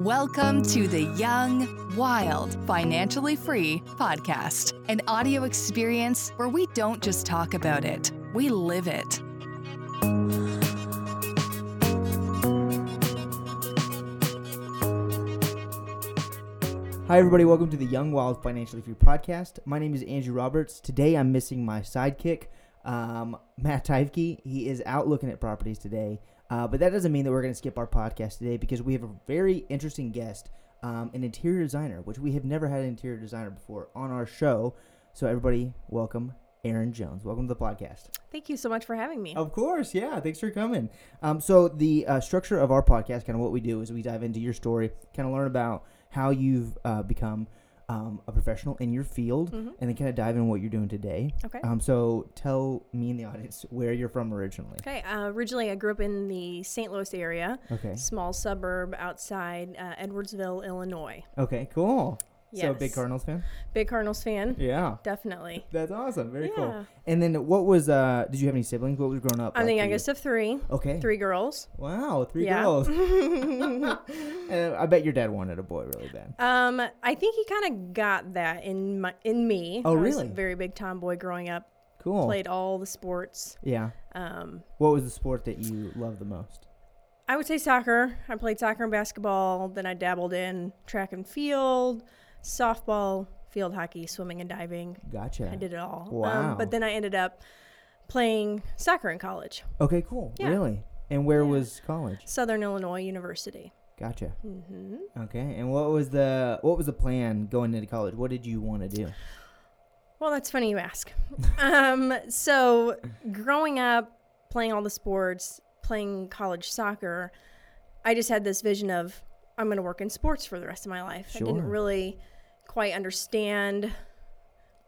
Welcome to the Young, Wild, Financially Free podcast, an audio experience where we don't just talk about it, we live it. Hi, everybody. Welcome to the Young Wild Financially Free podcast. My name is Andrew Roberts. Today, I'm missing my sidekick, um, Matt Tyvke. He is out looking at properties today, uh, but that doesn't mean that we're going to skip our podcast today because we have a very interesting guest, um, an interior designer, which we have never had an interior designer before on our show. So, everybody, welcome Aaron Jones. Welcome to the podcast. Thank you so much for having me. Of course, yeah. Thanks for coming. Um, so the uh, structure of our podcast, kind of what we do, is we dive into your story, kind of learn about how you've uh, become um, a professional in your field, Mhm. and then kind of dive in what you're doing today. Okay. Um, so tell me and the audience where you're from originally. Okay. Uh, originally, I grew up in the St. Louis area, Okay. small suburb outside uh, Edwardsville, Illinois. Okay. Cool. So big Yes. Cardinals fan. Big Cardinals fan. Yeah. Definitely. That's awesome. Very cool. And then what was? Uh, did you have any siblings? What was growing up? I'm the youngest of three. Okay. Three girls. Wow. Three Yeah. girls. and I bet your dad wanted a boy really bad. Um, I think he kind of got that in my in me. Oh, I was a really? very big tomboy growing up. Cool. Played all the sports. Yeah. Um, What was the sport that you loved the most? I would say soccer. I played soccer and basketball. Then I dabbled in track and field, softball, field hockey, swimming and diving. Gotcha. I did it all. Wow. Um, but then I ended up playing soccer in college, Okay, cool. Yeah. Really? And where Yeah. was college? Southern Illinois University. Gotcha. hmm Okay. And what was the what was the plan going into college? What did you want to do? Well, that's funny you ask. um, so, growing up, playing all the sports, playing college soccer, I just had this vision of I'm going to work in sports for the rest of my life. I didn't really quite understand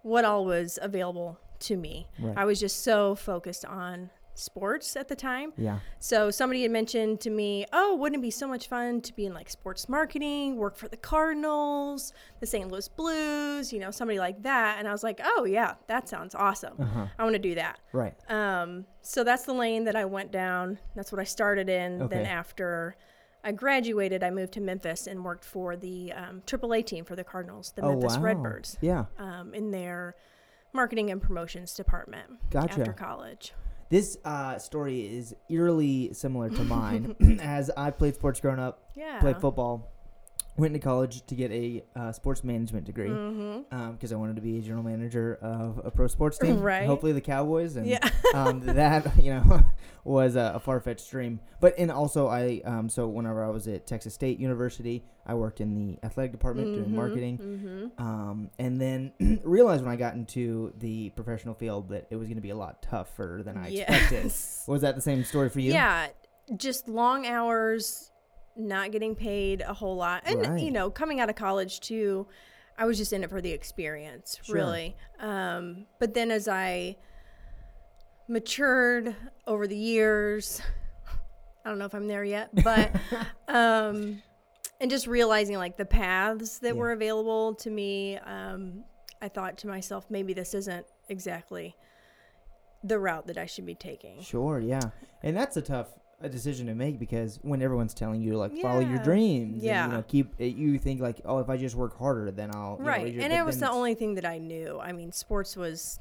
what all was available to me. Right. I was just so focused on sports at the time. Yeah. So somebody had mentioned to me, "Oh, wouldn't it be so much fun to be in like sports marketing, work for the Cardinals, the St. Louis Blues, you know, somebody like that?" And I was like, "Oh yeah, that sounds awesome. Uh-huh. I want to do that." Right. Um, so that's the lane that I went down. That's what I started in. Okay. Then after I graduated, I moved to Memphis and worked for the um, AAA team for the Cardinals, the oh Memphis wow. Redbirds, Yeah. um, in their marketing and promotions department Gotcha. after college. This uh, story is eerily similar to mine, as I played sports growing up, Yeah. played football, went to college to get a uh, sports management degree Mm-hmm. because I wanted to be a general manager of a pro sports team, Right. hopefully the Cowboys, and Yeah. um, that you know was a, a far fetched dream. But and also I um, so whenever I was at Texas State University, I worked in the athletic department doing marketing. Mm-hmm. Um, and then realized when I got into the professional field that it was going to be a lot tougher than I expected. Was that the same story for you? Yeah, just long hours, not getting paid a whole lot, and Right. you know, coming out of college too, I was just in it for the experience, Sure. really. Um, but then as I matured over the years, I don't know if I'm there yet, but um, and just realizing like the paths that Yeah. were available to me, um, I thought to myself, maybe this isn't exactly the route that I should be taking. Sure, yeah. And that's a tough a decision to make because when everyone's telling you to like follow your Yeah. dreams, and, Yeah. you know, keep it, you think like, oh, if I just work harder, then I'll you know, right and but it was then the it's- only thing that i knew i mean sports was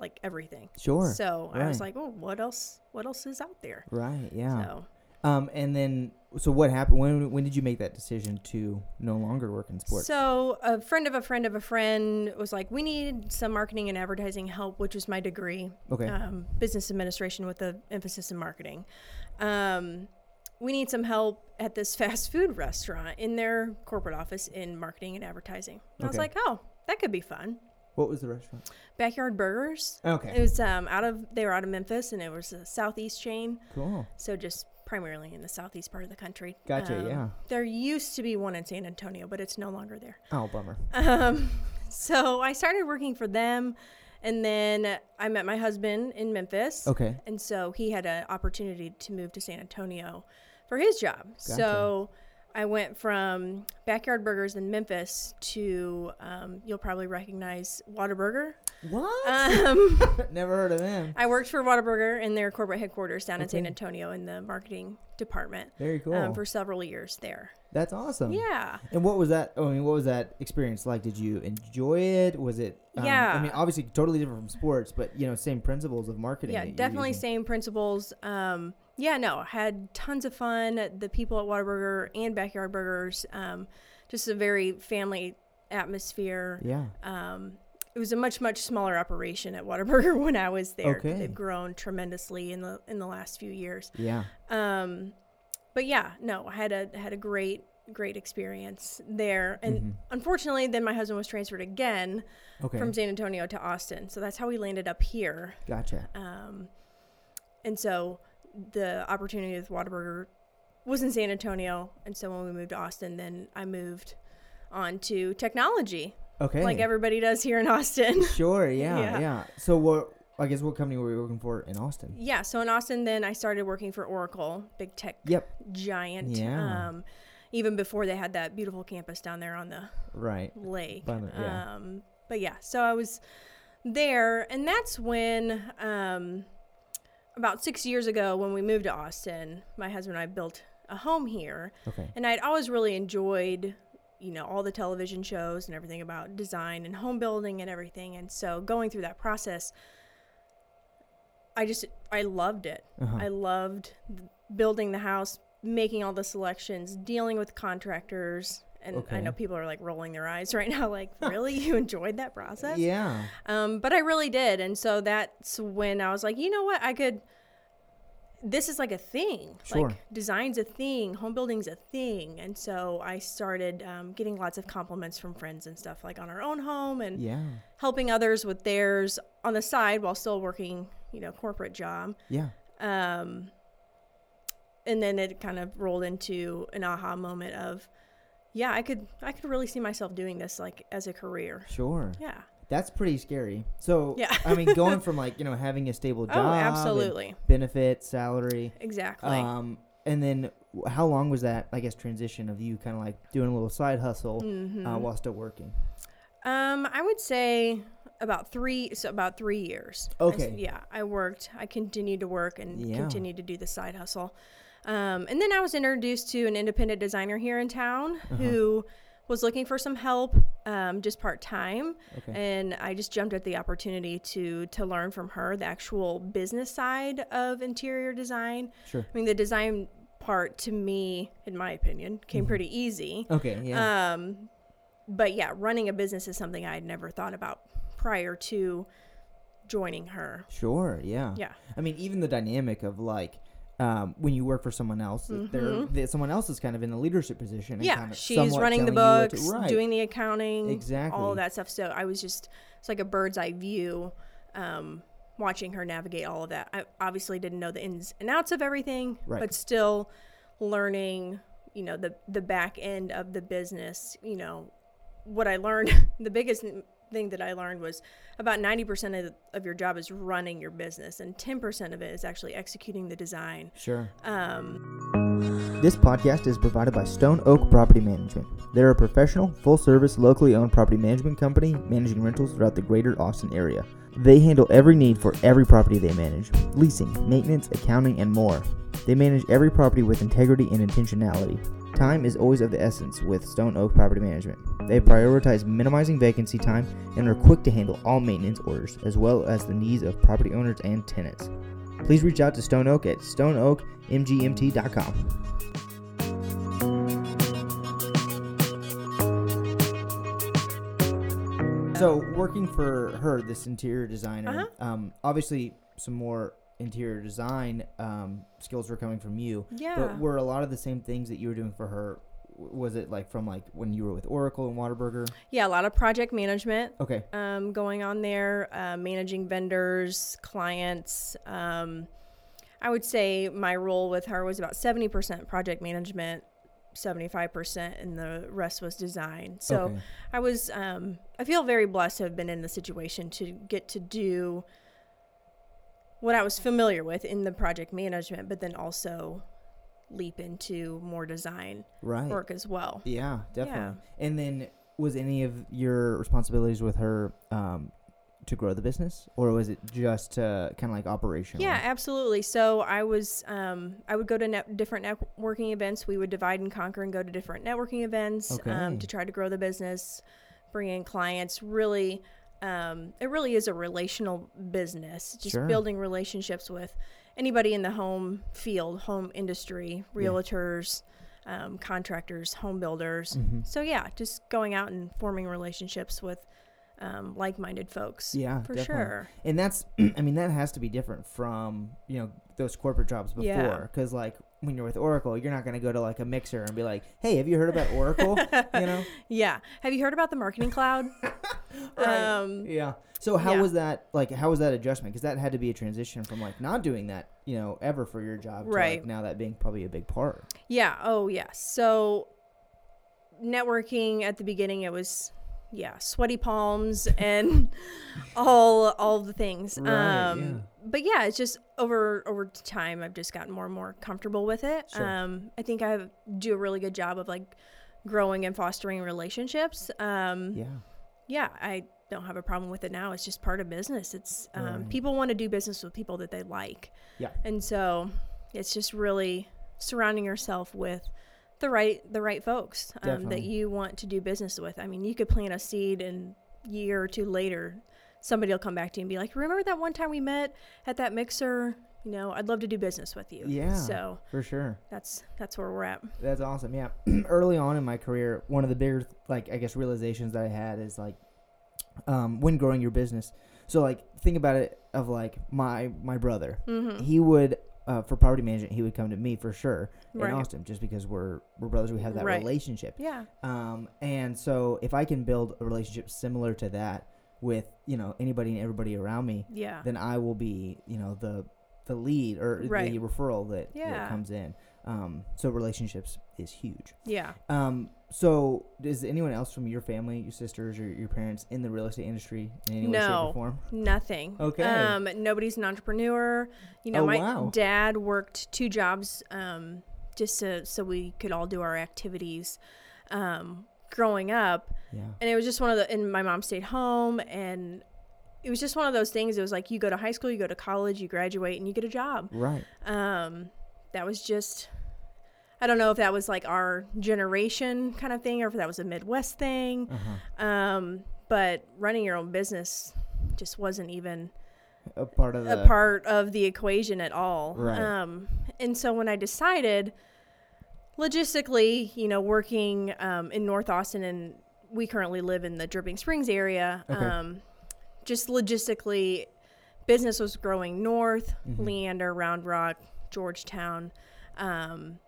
like everything sure, so i was right. like oh what else what else is out there right, yeah. so Um, and then so what happened? When when did you make that decision to no longer work in sports? so a friend of a friend of a friend was like we need some marketing and advertising help which was my degree okay, um, business administration with an emphasis in marketing um, we need some help at this fast food restaurant in their corporate office in marketing and advertising And i was Okay. like oh that could be fun what was the restaurant? backyard burgers Okay, It was um, out of they were out of Memphis, and it was a southeast chain, cool. so just primarily in the southeast part of the country. Gotcha, Um, yeah. There used to be one in San Antonio, but it's no longer there. Oh, bummer. Um, so I started working for them, and then I met my husband in Memphis. Okay, And so he had an opportunity to move to San Antonio for his job. So I went from Backyard Burgers in Memphis to, um, you'll probably recognize Whataburger. What? Um, Never heard of them. I worked for Whataburger in their corporate headquarters down in San Antonio in the marketing department Very cool. um, for several years there. That's awesome. Yeah. And what was that? I mean, what was that experience like? Did you enjoy it? Was it? Um, I Yeah. mean, obviously, totally different from sports, but you know, same principles of marketing. Yeah, that you're definitely using. same principles. Um, yeah, no, had tons of fun. The people at Whataburger and Backyard Burgers, um, just a very family atmosphere. Yeah. Um, it was a much much smaller operation at Whataburger when I was there. Okay. They've grown tremendously in the in the last few years. Yeah. Um, but yeah, no, I had a had a great great experience there. And Mhm. unfortunately, then my husband was transferred again Okay. from San Antonio to Austin. So that's how we landed up here. gotcha. Um, and so the opportunity with Whataburger was in San Antonio. And so when we moved to Austin, then I moved on to technology, Okay. like everybody does here in Austin. Sure. Yeah, yeah. Yeah. So what? I guess what company were you working for in Austin? yeah. So in Austin, then I started working for Oracle, big tech Yep. giant. Yeah. Um, even before they had that beautiful campus down there on the Right. lake. By the- yeah. Um, but yeah, so I was there, and that's when um, about six years ago, when we moved to Austin, my husband and I built a home here, Okay. and I'd always really enjoyed, you know, all the television shows and everything about design and home building and everything, and so going through that process. I just I loved it. Uh-huh. I loved building the house, making all the selections, dealing with contractors. And I know people are like rolling their eyes right now, like, really? You enjoyed that process? Yeah. Um, but I really did. And so that's when I was like, you know what? I could, this is like a thing. Sure. Like, design's a thing, home building's a thing. And so I started um, getting lots of compliments from friends and stuff, like on our own home and Yeah. helping others with theirs on the side while still working, you know, corporate job. Yeah. Um, and then it kind of rolled into an aha moment of, yeah, I could, I could really see myself doing this like as a career. Sure. Yeah. That's pretty scary. So, Yeah. I mean, going from like you know having a stable job, Oh, absolutely. benefit, salary, Exactly. um, and then how long was that? I guess transition of you kind of like doing a little side hustle Mhm. uh, while still working. Um, I would say about three, so about three years. I Okay. yeah, I worked. I continued to work and Yeah. continued to do the side hustle. Um, and then I was introduced to an independent designer here in town Uh-huh. who was looking for some help, um, just part time. Okay. And I just jumped at the opportunity to to learn from her the actual business side of interior design. Sure. I mean, the design part to me, in my opinion, came Mhm. pretty easy. Okay. Yeah. Um, but yeah, running a business is something I had never thought about prior to joining her. sure. Yeah. Yeah. I mean, even the dynamic of like. Um, when you work for someone else, they're, they, someone else is kind of in a leadership position. and yeah, kind of she's running the to- books, right. doing the accounting, Exactly. all of that stuff. So I was just it's like a bird's eye view, um, watching her navigate all of that. I obviously didn't know the ins and outs of everything, Right. but still learning, you know, the the back end of the business. You know, what I learned, the biggest thing that I learned was about 90% of, of your job is running your business and 10% of it is actually executing the design. Sure. Um, This podcast is provided by Stone Oak Property Management. They're a professional, full service, locally owned property management company managing rentals throughout the greater Austin area. They handle every need for every property they manage leasing, maintenance, accounting, and more. They manage every property with integrity and intentionality. Time is always of the essence with Stone Oak Property Management. They prioritize minimizing vacancy time and are quick to handle all maintenance orders, as well as the needs of property owners and tenants. Please reach out to Stone Oak at stoneoakmgmt.com. So, working for her, this interior designer, Uh-huh. um, obviously some more interior design um, skills were coming from you. yeah. But were a lot of the same things that you were doing for her? Was it like from like when you were with Oracle and Whataburger? yeah, a lot of project management. Okay. um, going on there, uh, managing vendors, clients. Um, I would say my role with her was about 70% project management, 75%, and the rest was design. So okay. I was, um, I feel very blessed to have been in the situation to get to do what I was familiar with in the project management, but then also leap into more design right. work as well. Yeah, definitely. And then was any of your responsibilities with her um, to grow the business, or was it just uh, kind of like operational? Yeah, absolutely. So I was, um, I would go to net- different networking events. We would divide and conquer and go to different networking events Okay. um, to try to grow the business, bring in clients. Really, um, it really is a relational business. Just Sure. building relationships with anybody in the home field, home industry, Yeah. realtors, um, contractors, home builders. Mhm. So yeah, just going out and forming relationships with um, like-minded folks. Yeah, for definitely. sure. And that's, I mean, that has to be different from you know those corporate jobs before, Yeah. because like when you're with Oracle, you're not going to go to like a mixer and be like, "Hey, have you heard about Oracle?" you know? Yeah. Have you heard about the marketing cloud? Um, Yeah. So how yeah. was that like? How was that adjustment? Because that had to be a transition from like not doing that, you know, ever for your job, to Right. like now that being probably a big part. Yeah. Oh, yes. So, networking at the beginning, it was, yeah, sweaty palms and all all the things. Right, um, yeah. But yeah, it's just over over time, I've just gotten more and more comfortable with it. Sure. Um, I think I do a really good job of like growing and fostering relationships. Um, Yeah. yeah, I don't have a problem with it now. It's just part of business. It's um, Right. people want to do business with people that they like. Yeah. And so it's just really surrounding yourself with the right the right folks um, that you want to do business with. I mean, you could plant a seed and year or two later somebody will come back to you and be like, "Remember that one time we met at that mixer? You know, I'd love to do business with you." Yeah. So For sure. that's that's where we're at. That's awesome. Yeah. Early on in my career, one of the bigger, like, I guess, realizations that I had is like, um, when growing your business. So, like, think about it of like my my brother. Mm-hmm. He would, uh, for property management, he would come to me for sure Right. in Austin, just because we're we're brothers. We have that Right. relationship. Yeah. Um, and so if I can build a relationship similar to that with you know anybody and everybody around me, Yeah. then I will be you know the the lead or Right. the referral that, that comes in. Um, so relationships is huge. Yeah. Um, so is anyone else from your family, your sisters or your parents in the real estate industry in any way, shape, No. or form? Nothing. Okay. Um, nobody's an entrepreneur. You know, Oh, my wow. dad worked two jobs um, just so, so we could all do our activities um, growing up. Yeah. And it was just one of the, and my mom stayed home. And it was just one of those things. It was like you go to high school, you go to college, you graduate, and you get a job. Right. Um, that was just, I don't know if that was like our generation kind of thing or if that was a Midwest thing. Uh-huh. Um, but running your own business just wasn't even A part of the a part of the equation at all. Right. Um, and so when I decided, logistically, you know, working um, in North Austin and we currently live in the Dripping Springs area, Okay. um, just logistically, business was growing north, Mhm. Leander, Round Rock, Georgetown. Um,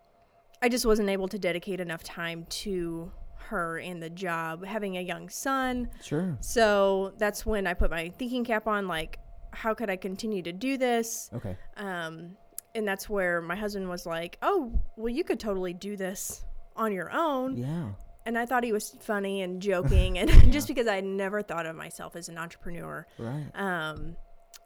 I just wasn't able to dedicate enough time to her and the job. Having a young son, Sure. so that's when I put my thinking cap on, like, how could I continue to do this? Okay. Um, and that's where my husband was like, oh, well, you could totally do this on your own. Yeah. And I thought he was funny and joking, and Yeah. just because I never thought of myself as an entrepreneur. Right. Um,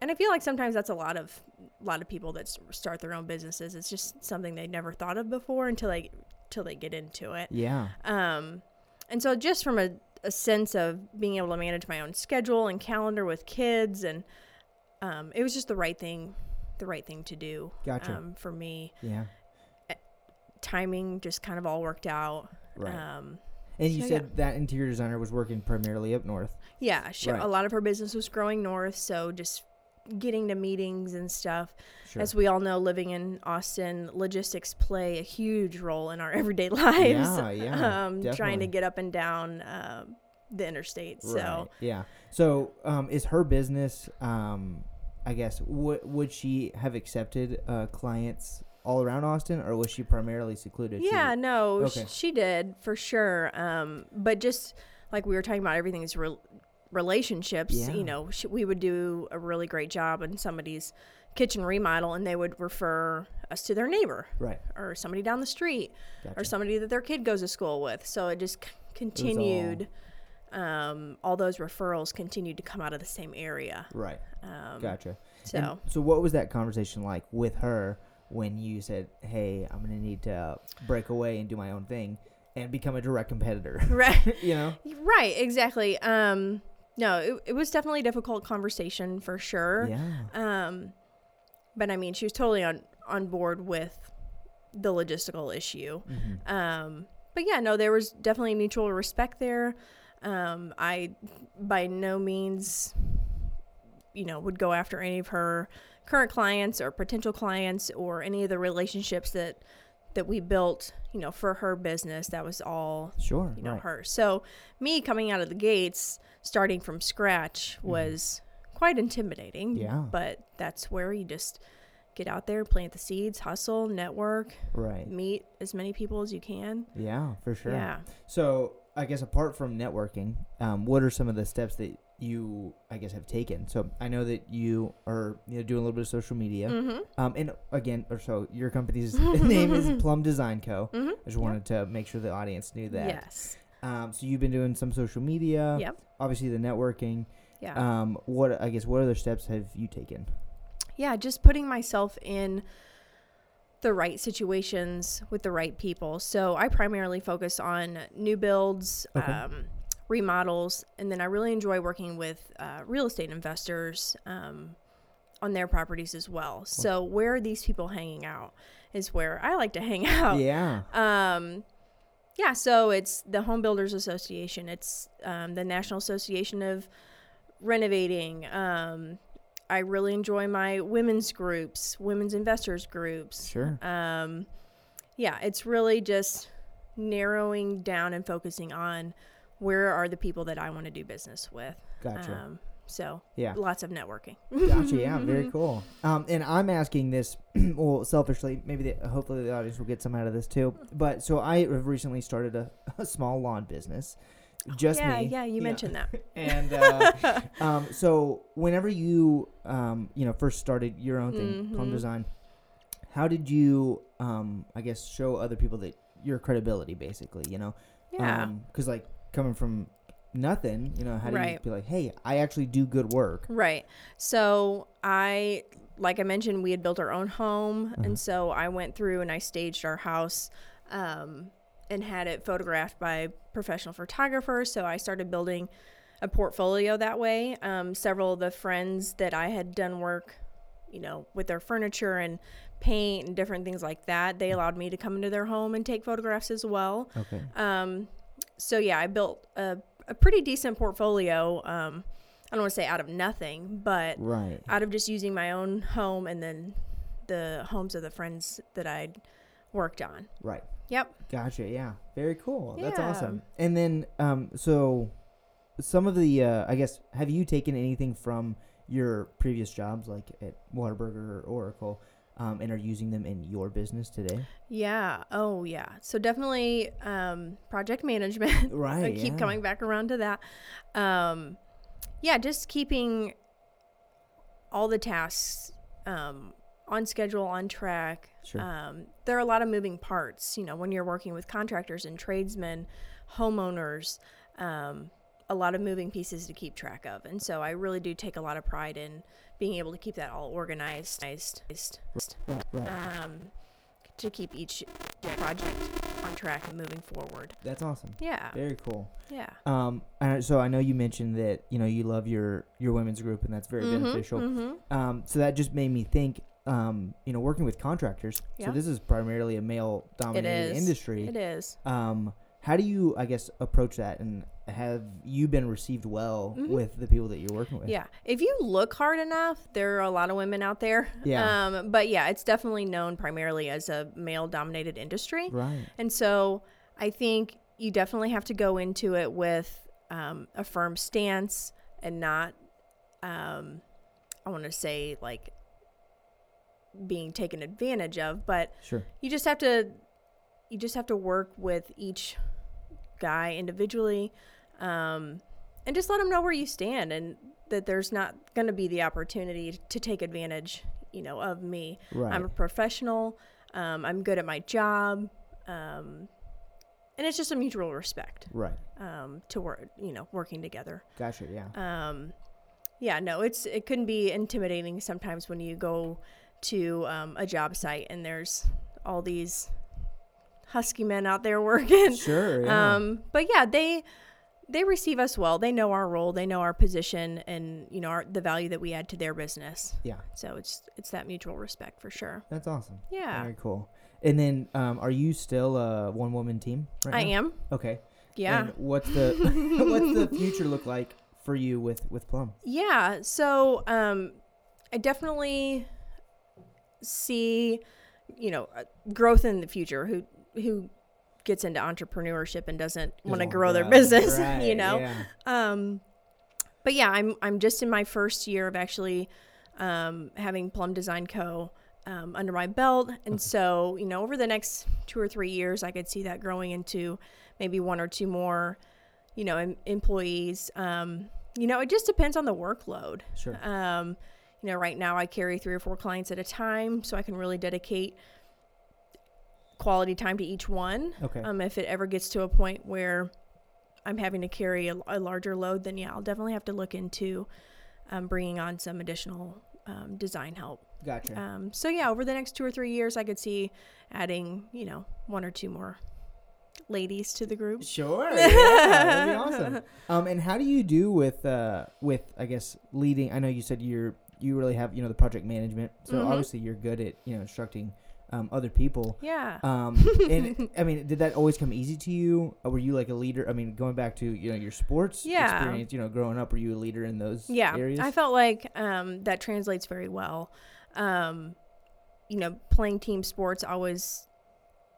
and I feel like sometimes that's a lot of a lot of people that start their own businesses. It's just something they never thought of before until they until they get into it. Yeah. Um, and so just from a, a sense of being able to manage my own schedule and calendar with kids, and um, it was just the right thing, the right thing to do Gotcha. um, for me. Yeah. Timing just kind of all worked out. Right. Um, and you so, said that interior designer was working primarily up north. yeah, she, Right. a lot of her business was growing north, so just getting to meetings and stuff. Sure. As we all know, living in Austin, logistics play a huge role in our everyday lives. Yeah, yeah, um, trying to get up and down uh, the interstate. So. Right. Yeah. So, um, is her business? Um, I guess w- would she have accepted uh, clients all around Austin, or was she primarily secluded? Yeah, no, Okay. she did for sure. Um, but just like we were talking about, everything's re- relationships. Yeah. You know, sh- we would do a really great job in somebody's kitchen remodel, and they would refer us to their neighbor Right. or somebody down the street Gotcha. or somebody that their kid goes to school with. So it just c- continued. Um, all those referrals continued to come out of the same area. Right. Um, Gotcha. So. And so, what was that conversation like with her when you said, "Hey, I'm gonna need to break away and do my own thing and become a direct competitor"? Right. you know. Right, exactly. Um, no, it, it was definitely a difficult conversation for sure. Yeah. Um, but I mean, she was totally on on board with the logistical issue. Mhm. Um, but yeah, no, there was definitely mutual respect there. Um, I by no means, you know, would go after any of her current clients or potential clients or any of the relationships that that we built, you know, for her business. That was all Sure. you know right. her. So me coming out of the gates, starting from scratch, was quite intimidating. Mm-hmm. Yeah. But that's where you just get out there, plant the seeds, hustle, network, Right. meet as many people as you can. Yeah, for sure. Yeah. So I guess apart from networking, um, what are some of the steps that you I guess have taken? So I know that you are you know doing a little bit of social media. Mm-hmm. Um, and again, or so your company's name is Plum Design Co. Mm-hmm. I just wanted to make sure the audience knew that. Yes. Um, so you've been doing some social media. Yep. Obviously the networking. Yeah. Um, what I guess what other steps have you taken? yeah. Just putting myself in the right situations with the right people. So I primarily focus on new builds, Okay. um, remodels, and then I really enjoy working with uh, real estate investors um, on their properties as well. So where are these people hanging out is where I like to hang out. Yeah. Um, yeah, so it's the Home Builders Association. It's um, the National Association of Renovating. I really enjoy my women's groups, women's investors groups. Sure. Um, yeah, it's really just narrowing down and focusing on where are the people that I want to do business with. Gotcha. Um, so yeah. lots of networking. Gotcha. Yeah, very cool. Um, and I'm asking this, well, selfishly. Maybe the, hopefully the audience will get some out of this too. But so I have recently started a, a small lawn business, just yeah, me. yeah, you mentioned that. And uh, um, so whenever you um, you know first started your own thing, Mhm. Design, how did you um, I guess show other people that your credibility, basically, you know? Yeah. Because like coming from nothing, you know, how do you be like, hey, I actually do good work. Right. So I, like I mentioned, we had built our own home, Uh-huh. and so I went through and I staged our house, um, and had it photographed by professional photographers. So I started building a portfolio that way. Um, several of the friends that I had done work, you know, with their furniture and paint and different things like that, they allowed me to come into their home and take photographs as well. Okay. Um, so yeah, I built a, a pretty decent portfolio. Um, I don't want to say out of nothing, but Right. out of just using my own home and then the homes of the friends that I'd worked on. Right. Yep. Gotcha. Yeah. Very cool. That's awesome. And then, um, so some of the, uh, I guess, have you taken anything from your previous jobs, like at Whataburger or Oracle, um, and are using them in your business today? Yeah. Oh, yeah. So definitely um, project management. I Right. keep yeah. coming back around to that. Um, yeah, just keeping all the tasks um, on schedule, on track. Sure. Um, there are a lot of moving parts, you know, when you're working with contractors and tradesmen, homeowners, um, a lot of moving pieces to keep track of. And so I really do take a lot of pride in being able to keep that all organized, Right. Right. um, to keep each project on track and moving forward. That's awesome. Yeah. Very cool. Yeah. Um, and so I know you mentioned that you know you love your your women's group, and that's very Mhm, beneficial. mhm. Um, so that just made me think. Um, you know, working with contractors. Yeah. So this is primarily a male dominated industry. It is. Um, how do you, I guess, approach that, and have you been received well Mhm. with the people that you're working with? Yeah. If you look hard enough, there are a lot of women out there. Yeah. Um, but yeah, it's definitely known primarily as a male dominated industry. Right. And so I think you definitely have to go into it with um, a firm stance and not, um, I want to say, like being taken advantage of, but Sure. you just have to you just have to work with each guy individually um, and just let them know where you stand and that there's not going to be the opportunity to take advantage you know of me Right. i'm a professional um, i'm good at my job um, and it's just a mutual respect right. um, to work you know working together Gotcha. Yeah. um, yeah, no, it's it can be intimidating sometimes when you go to um, a job site and there's all these husky men out there working. sure. Yeah. Um, but yeah, they they receive us well. They know our role, they know our position, and you know our, the value that we add to their business. Yeah, So it's it's that mutual respect for sure. that's awesome. Yeah, Very cool. And then, um, are you still a one woman team? Right I now? am. Okay. Yeah. And what's the what's the future look like for you with with Plum? Yeah. So um, I definitely see, you know, uh, growth in the future. Who who gets into entrepreneurship and doesn't want to grow their business, you know. yeah. Um, but yeah, I'm I'm just in my first year of actually um, having Plum Design Co. Um, under my belt, and so you know, over the next two or three years, I could see that growing into maybe one or two more, you know, em- employees. Um, you know, it just depends on the workload. Sure. Um, you know, right now I carry three or four clients at a time, so I can really dedicate quality time to each one. Okay. Um, if it ever gets to a point where I'm having to carry a, a larger load, then yeah, I'll definitely have to look into um, bringing on some additional um, design help. Gotcha. Um, so yeah, over the next two or three years, I could see adding, you know, one or two more ladies to the group. Sure. Yeah, that'd be awesome. Um, and how do you do with uh with I guess leading? I know you said you're you really have you know the project management, so Mhm. obviously you're good at you know instructing um, other people. Yeah. Um, and I mean, did that always come easy to you? Or were you like a leader? I mean, going back to you know your sports Yeah. experience, you know, growing up, were you a leader in those yeah areas? i felt like um, that translates very well um, you know playing team sports always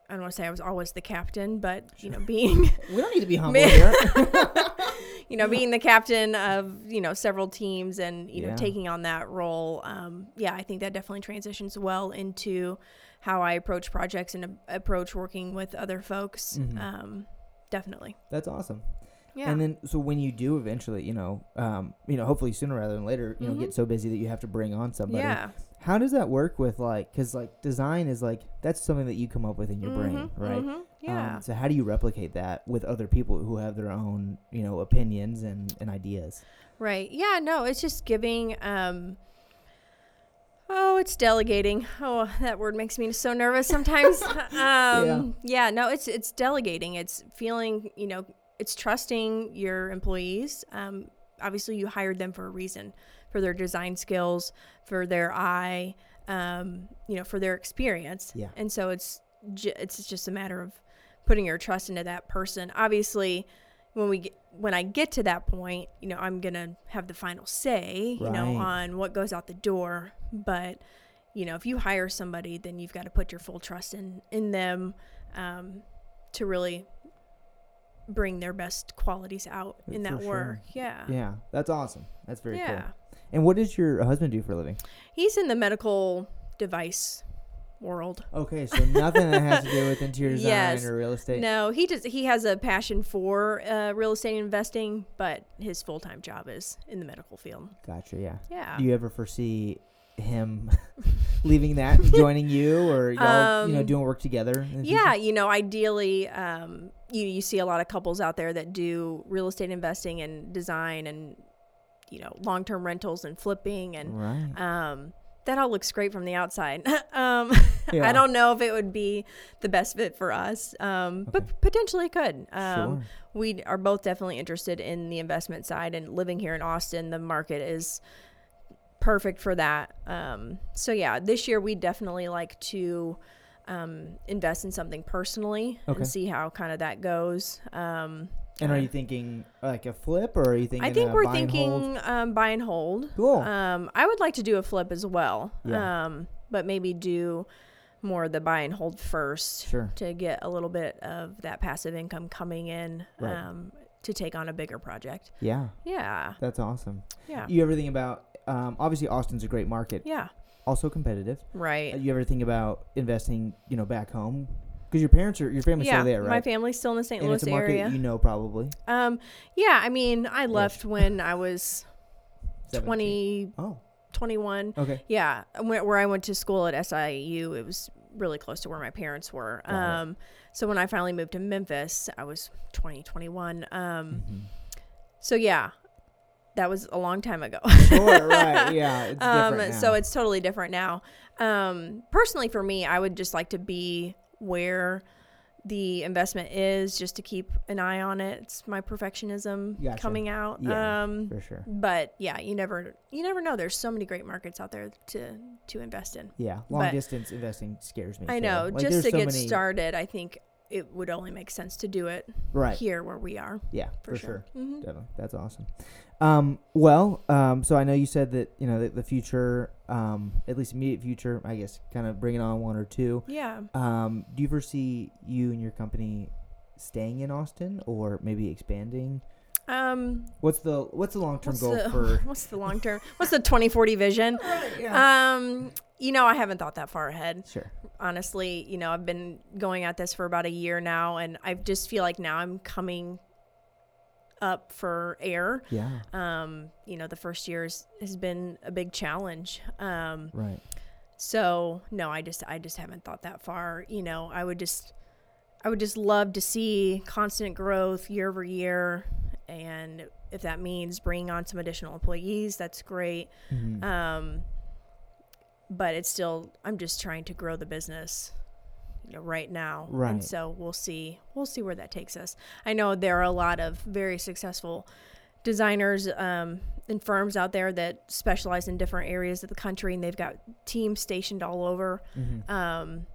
i don't want to say i was always the captain but you know being we don't need to be humble here. You know being the captain of you know several teams and you Yeah. know taking on that role um, yeah i think that definitely transitions well into how i approach projects and a- approach working with other folks Mhm. um, definitely That's awesome. yeah And then, so when you do eventually, you know, um, you know, hopefully sooner rather than later, you know, Mhm. get so busy that you have to bring on somebody. yeah How does that work with like, because like design is like that's something that you come up with in your brain, Mhm, right? mhm, yeah Um, so how do you replicate that with other people who have their own, you know, opinions and, and ideas? Right. Yeah, no, it's just giving um Oh, it's delegating. Oh, that word makes me so nervous sometimes. um yeah. no, it's it's delegating. It's feeling, you know, it's trusting your employees. Um obviously you hired them for a reason, for their design skills, for their eye, um, you know, for their experience. Yeah. And so it's ju- it's just a matter of putting your trust into that person. Obviously, when we get, when I get to that point, you know, I'm gonna have the final say, you know, on what goes out the door. But you know, if you hire somebody, then you've got to put your full trust in in them um, to really bring their best qualities out in For that sure. work. Yeah. Yeah, that's awesome. That's very yeah. cool. And what does your husband do for a living? He's in the medical device world. Okay, so nothing that has to do with interior design Yes. or real estate. No, he just he has a passion for uh, real estate investing, but his full time job is in the medical field. Gotcha. Yeah. Yeah. Do you ever foresee him leaving that, joining you, or y'all, you know, Um, doing work together? yeah, future? you know, ideally, um, you you see a lot of couples out there that do real estate investing and design and you know long term rentals and flipping and Right. um, that all looks great from the outside. um, Yeah. I don't know if it would be the best fit for us, um, Okay. but potentially it could. Um, sure. we are both definitely interested in the investment side and living here in Austin, the market is perfect for that. Um, so yeah, this year we definitely like to um, invest in something personally Okay. and see how kind of that goes. Um, And are you thinking like a flip, or are you thinking? I think a we're buy thinking um, buy and hold. Cool. Um, I would like to do a flip as well. Yeah. Um, but maybe do more of the buy and hold first Sure. to get a little bit of that passive income coming in Right. um, to take on a bigger project. Yeah, Yeah. that's awesome. Yeah. You ever think about? Um, obviously, Austin's a great market, Yeah. Also competitive. Right. Uh, You ever think about investing? You know, back home because your parents are your family's yeah. still there, right? My family's still in the St. and Louis it's a market area. you know probably. um, yeah. I mean, I left when I was 17. 20, Oh, 21. okay. Yeah. Where, where I went to school at SIU, it was really close to where my parents were. Um, so when I finally moved to Memphis, I was 20, 21. Um, Mhm. So yeah, that was a long time ago. Sure, right? Yeah, it's um, different now. so it's totally different now. Um, personally, for me, I would just like to be where the investment is just to keep an eye on it. It's my perfectionism Gotcha. coming out. Yeah, um, for sure. but yeah, you never you never know. There's so many great markets out there to to invest in. Yeah, long but- distance investing scares me. I know. Like, just to so get many- started, I think it would only make sense to do it Right. here where we are. Yeah, For, for, sure. sure. hmm Definitely. That's awesome. Um, well, um, so I know you said that you know the, the future, um, at least immediate future, I guess, kind of bringing on one or two. Yeah. Um, do you foresee you and your company staying in Austin or maybe expanding? Um. What's the what's the long term goal the for? what's the long term? What's the 2040 vision? Um. You know, I haven't thought that far ahead. sure. honestly, you know, I've been going at this for about a year now, and I just feel like now I'm coming up for air. Yeah. Um, you know, the first years has been a big challenge. Um, Right. so no, I just I just haven't thought that far. You know, I would just I would just love to see constant growth year over year, and if that means bringing on some additional employees, that's great. Mhm. Um, but it's still, I'm just trying to grow the business, right now. Right. And so we'll see, we'll see where that takes us. I know there are a lot of very successful designers um, and firms out there that specialize in different areas of the country, and they've got teams stationed all over. Mhm. Um,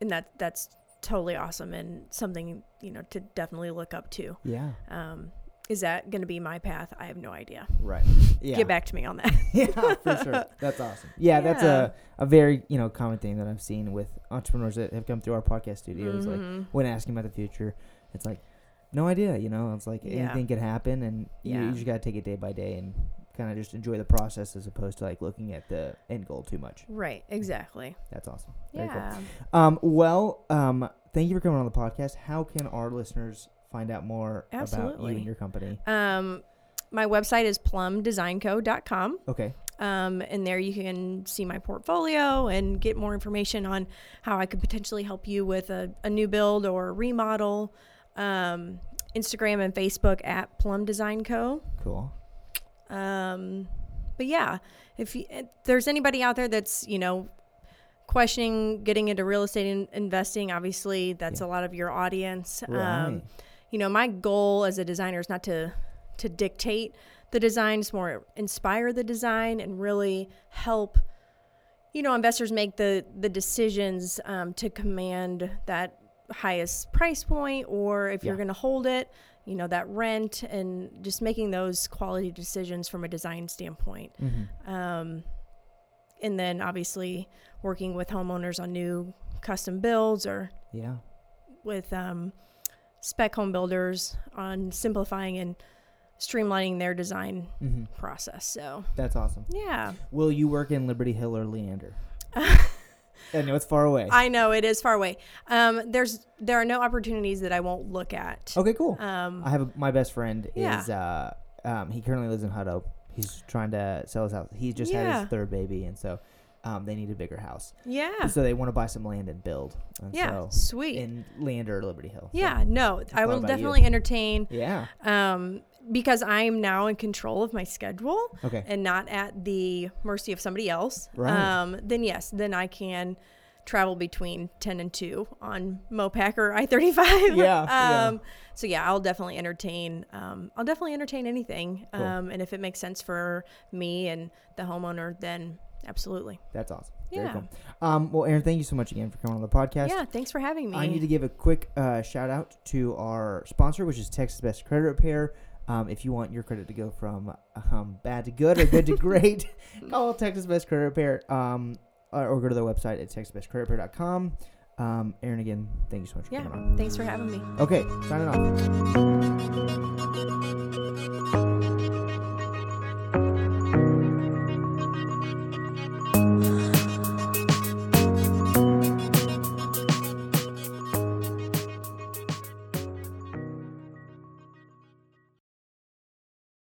and that that's totally awesome and something you know to definitely look up to. Yeah. Um, is that going to be my path? I have no idea. Right. Yeah. Get back to me on that. yeah, for sure. That's awesome. Yeah, that's a, a very you know common thing that I've seen with entrepreneurs that have come through our podcast studios. Like Mhm. when asking about the future, it's like no idea. You know, it's like Yeah. anything could happen, and you, you just gotta take it day by day and kind of just enjoy the process as opposed to like looking at the end goal too much. Right, exactly. That's awesome. Very cool. Yeah. Um, well, um, thank you for coming on the podcast. How can our listeners find out more about you and your company? Um, my website is plumdesignco.com. Okay. Um, and there you can see my portfolio and get more information on how I could potentially help you with a, a new build or remodel. Um, Instagram and Facebook at Plum Design Co. Cool. Um, but yeah, if, you, if there's anybody out there that's you know questioning getting into real estate in, investing, obviously that's Yeah. a lot of your audience. Right. You know, my goal as a designer is not to to dictate the designs, more inspire the design and really help you know investors make the the decisions um, to command that highest price point or if you're going to hold it you know that rent and just making those quality decisions from a design standpoint. Hmm um, and then obviously working with homeowners on new custom builds or Yeah. with um, spec home builders on simplifying and streamlining their design hmm process so That's awesome. yeah Will you work in Liberty Hill or Leander? I know it's far away. i know it is far away um, there's there are no opportunities that i won't look at okay, cool. um, I have a, my best friend Yeah. is uh um he currently lives in Hutto. He's trying to sell his house. He just had his third baby, and so um they need a bigger house. yeah So they want to buy some land and build. And yeah So sweet in Leander or Liberty Hill. So, yeah no i will about you. definitely entertain yeah. um, because i'm now in control of my schedule Okay. and not at the mercy of somebody else, Right. um, then yes, then I can travel between 10 and 2 on Mopac or I 35. Yeah, yeah. um, So, yeah, I'll definitely entertain. Um, I'll definitely entertain anything. Cool. Um, and if it makes sense for me and the homeowner, then absolutely. That's awesome. Very cool. Um, well, Aaron, thank you so much again for coming on the podcast. Yeah, thanks for having me. I need to give a quick uh, shout out to our sponsor, which is Texas Best Credit Repair. Um, if you want your credit to go from um, bad to good or good to great, call Texas Best Credit Repair um, or, or go to their website at texasbestcreditrepair.com. Um, Aaron, again, thank you so much for yeah, coming on. thanks for having me. Okay, signing off.